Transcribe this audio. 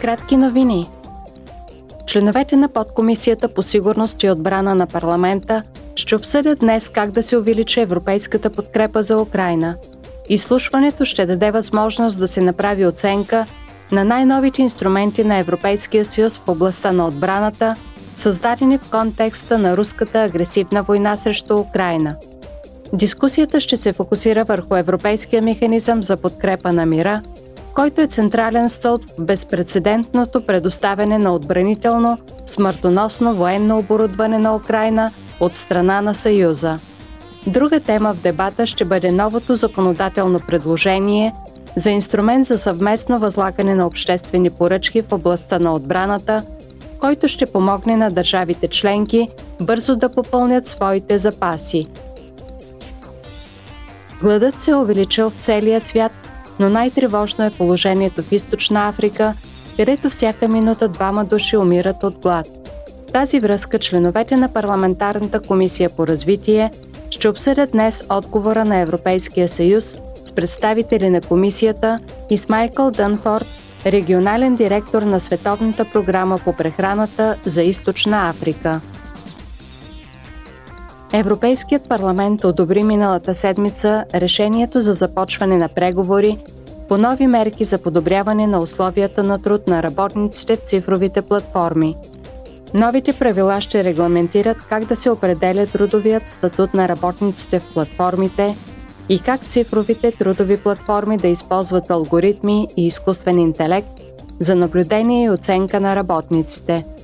Кратки новини. Членовете на подкомисията по сигурност и отбрана на парламента ще обсъдят днес как да се увеличи европейската подкрепа за Украина. Изслушването ще даде възможност да се направи оценка на най-новите инструменти на Европейския съюз в областта на отбраната, създадени в контекста на руската агресивна война срещу Украина. Дискусията ще се фокусира върху Европейския механизъм за подкрепа на мира – който е централен стълб в безпредседентното предоставяне на отбранително, смъртоносно военно оборудване на Украина от страна на Съюза. Друга тема в дебата ще бъде новото законодателно предложение за инструмент за съвместно възлагане на обществени поръчки в областта на отбраната, който ще помогне на държавите членки бързо да попълнят своите запаси. Гладът се е увеличил в целия свят но най-тревожно е положението в Източна Африка, където всяка минута двама души умират от глад. В тази връзка членовете на Парламентарната комисия по развитие ще обсъдят днес отговора на Европейския съюз с представители на комисията и с Майкъл Дънфорд, регионален директор на Световната програма по прехраната за Източна Африка. Европейският парламент одобри миналата седмица решението за започване на преговори по нови мерки за подобряване на условията на труд на работниците в цифровите платформи. Новите правила ще регламентират как да се определя трудовият статут на работниците в платформите и как цифровите трудови платформи да използват алгоритми и изкуствен интелект за наблюдение и оценка на работниците –